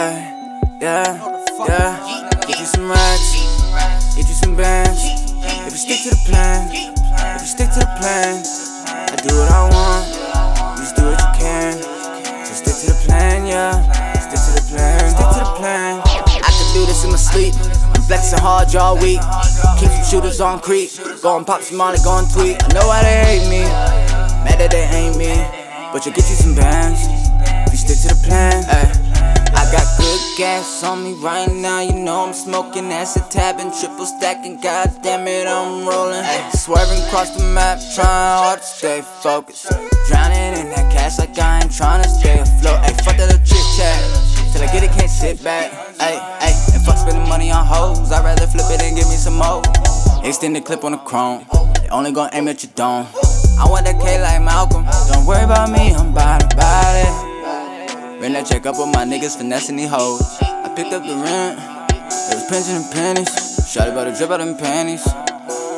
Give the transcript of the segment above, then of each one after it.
Ay, yeah, yeah. Get you some racks, get you some bands. If you stick to the plan, if you stick to the plan, I do what I want. You just do what you can. So stick to the plan, yeah. Stick to the plan, stick to the plan. I can do this in my sleep. I'm flexing hard y'all week. Keep some shooters on creep. Go and pop some money, go and tweet. I know why they hate me. Mad that they ain't me. But you'll get you some bands. If you stick to the plan, ay. Got good gas on me right now. You know I'm smoking acid, tabbing, triple stacking. God damn it, I'm rolling. Swerving across the map, trying hard to stay focused. Drowning in that cash like I ain't trying to stay afloat. Ay, fuck that little chit chat. Till I get it, can't sit back. Ay, ay, and fuck spending money on hoes. I'd rather flip it and give me some more. Extend the clip on the chrome. They only gonna aim at your dome. I want that K like Malcolm. Check up with my niggas finessing these hoes. I picked up the rent. It was pinching and pennies. Shot about to drip out them panties.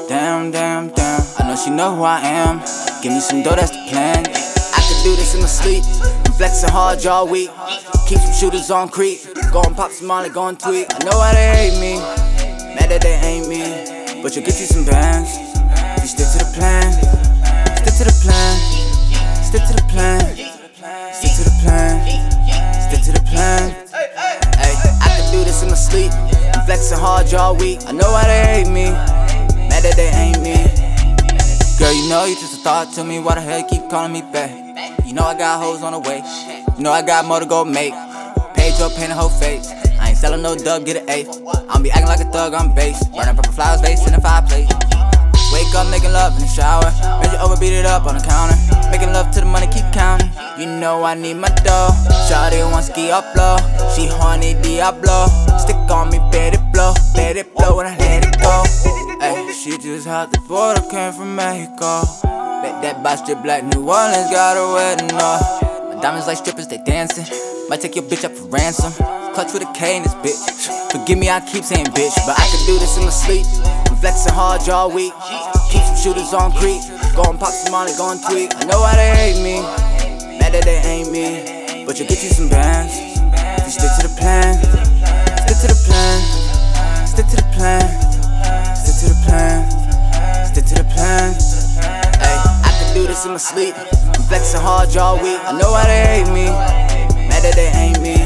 Damn, damn, damn. I know she know who I am. Give me some dough, that's the plan. I could do this in my sleep. I'm flexing hard all week. Keep some shooters on creep. Go and pop some molly, go and tweet. I know why they hate me. Mad that they ain't me. But you'll get you some bands. You stick to the plan. Stick to the plan. In my sleep. Flexing hard all week. I know why they hate me. Mad that they ain't me. Girl, you know you just a thought to me. Why the hell you keep calling me back? You know I got hoes on the way. You know I got more to go make. Page up, paint a whole face. I ain't selling no dub, get an eighth. I'm be acting like a thug on base. Burning purple flowers, vase in the fireplace. Wake up, making love in the shower. Bend you over, beat it up on the counter. Making love to the money, keep counting. You know I need my dough. Shawty want ski up low. She horny Diablo. Stick on me, bet it blow. Bet it blow when I let it go. Ay, she just hopped the border, came from Mexico. Bet that box strip black New Orleans got a wedding off. My diamonds like strippers, they dancing. Might take your bitch up for ransom. Klutch with a K in this bitch. Forgive me, I keep saying bitch, but I can do this in my sleep. I'm flexing hard all week. Keep some shooters on creep. Go and pop some money, go and tweet. I know why they hate me. Mad that they ain't me. But you'll get you some bands. If you stick to the plan. In my sleep. I'm flexing hard y'all week. I know why they hate me. Mad that they ain't me.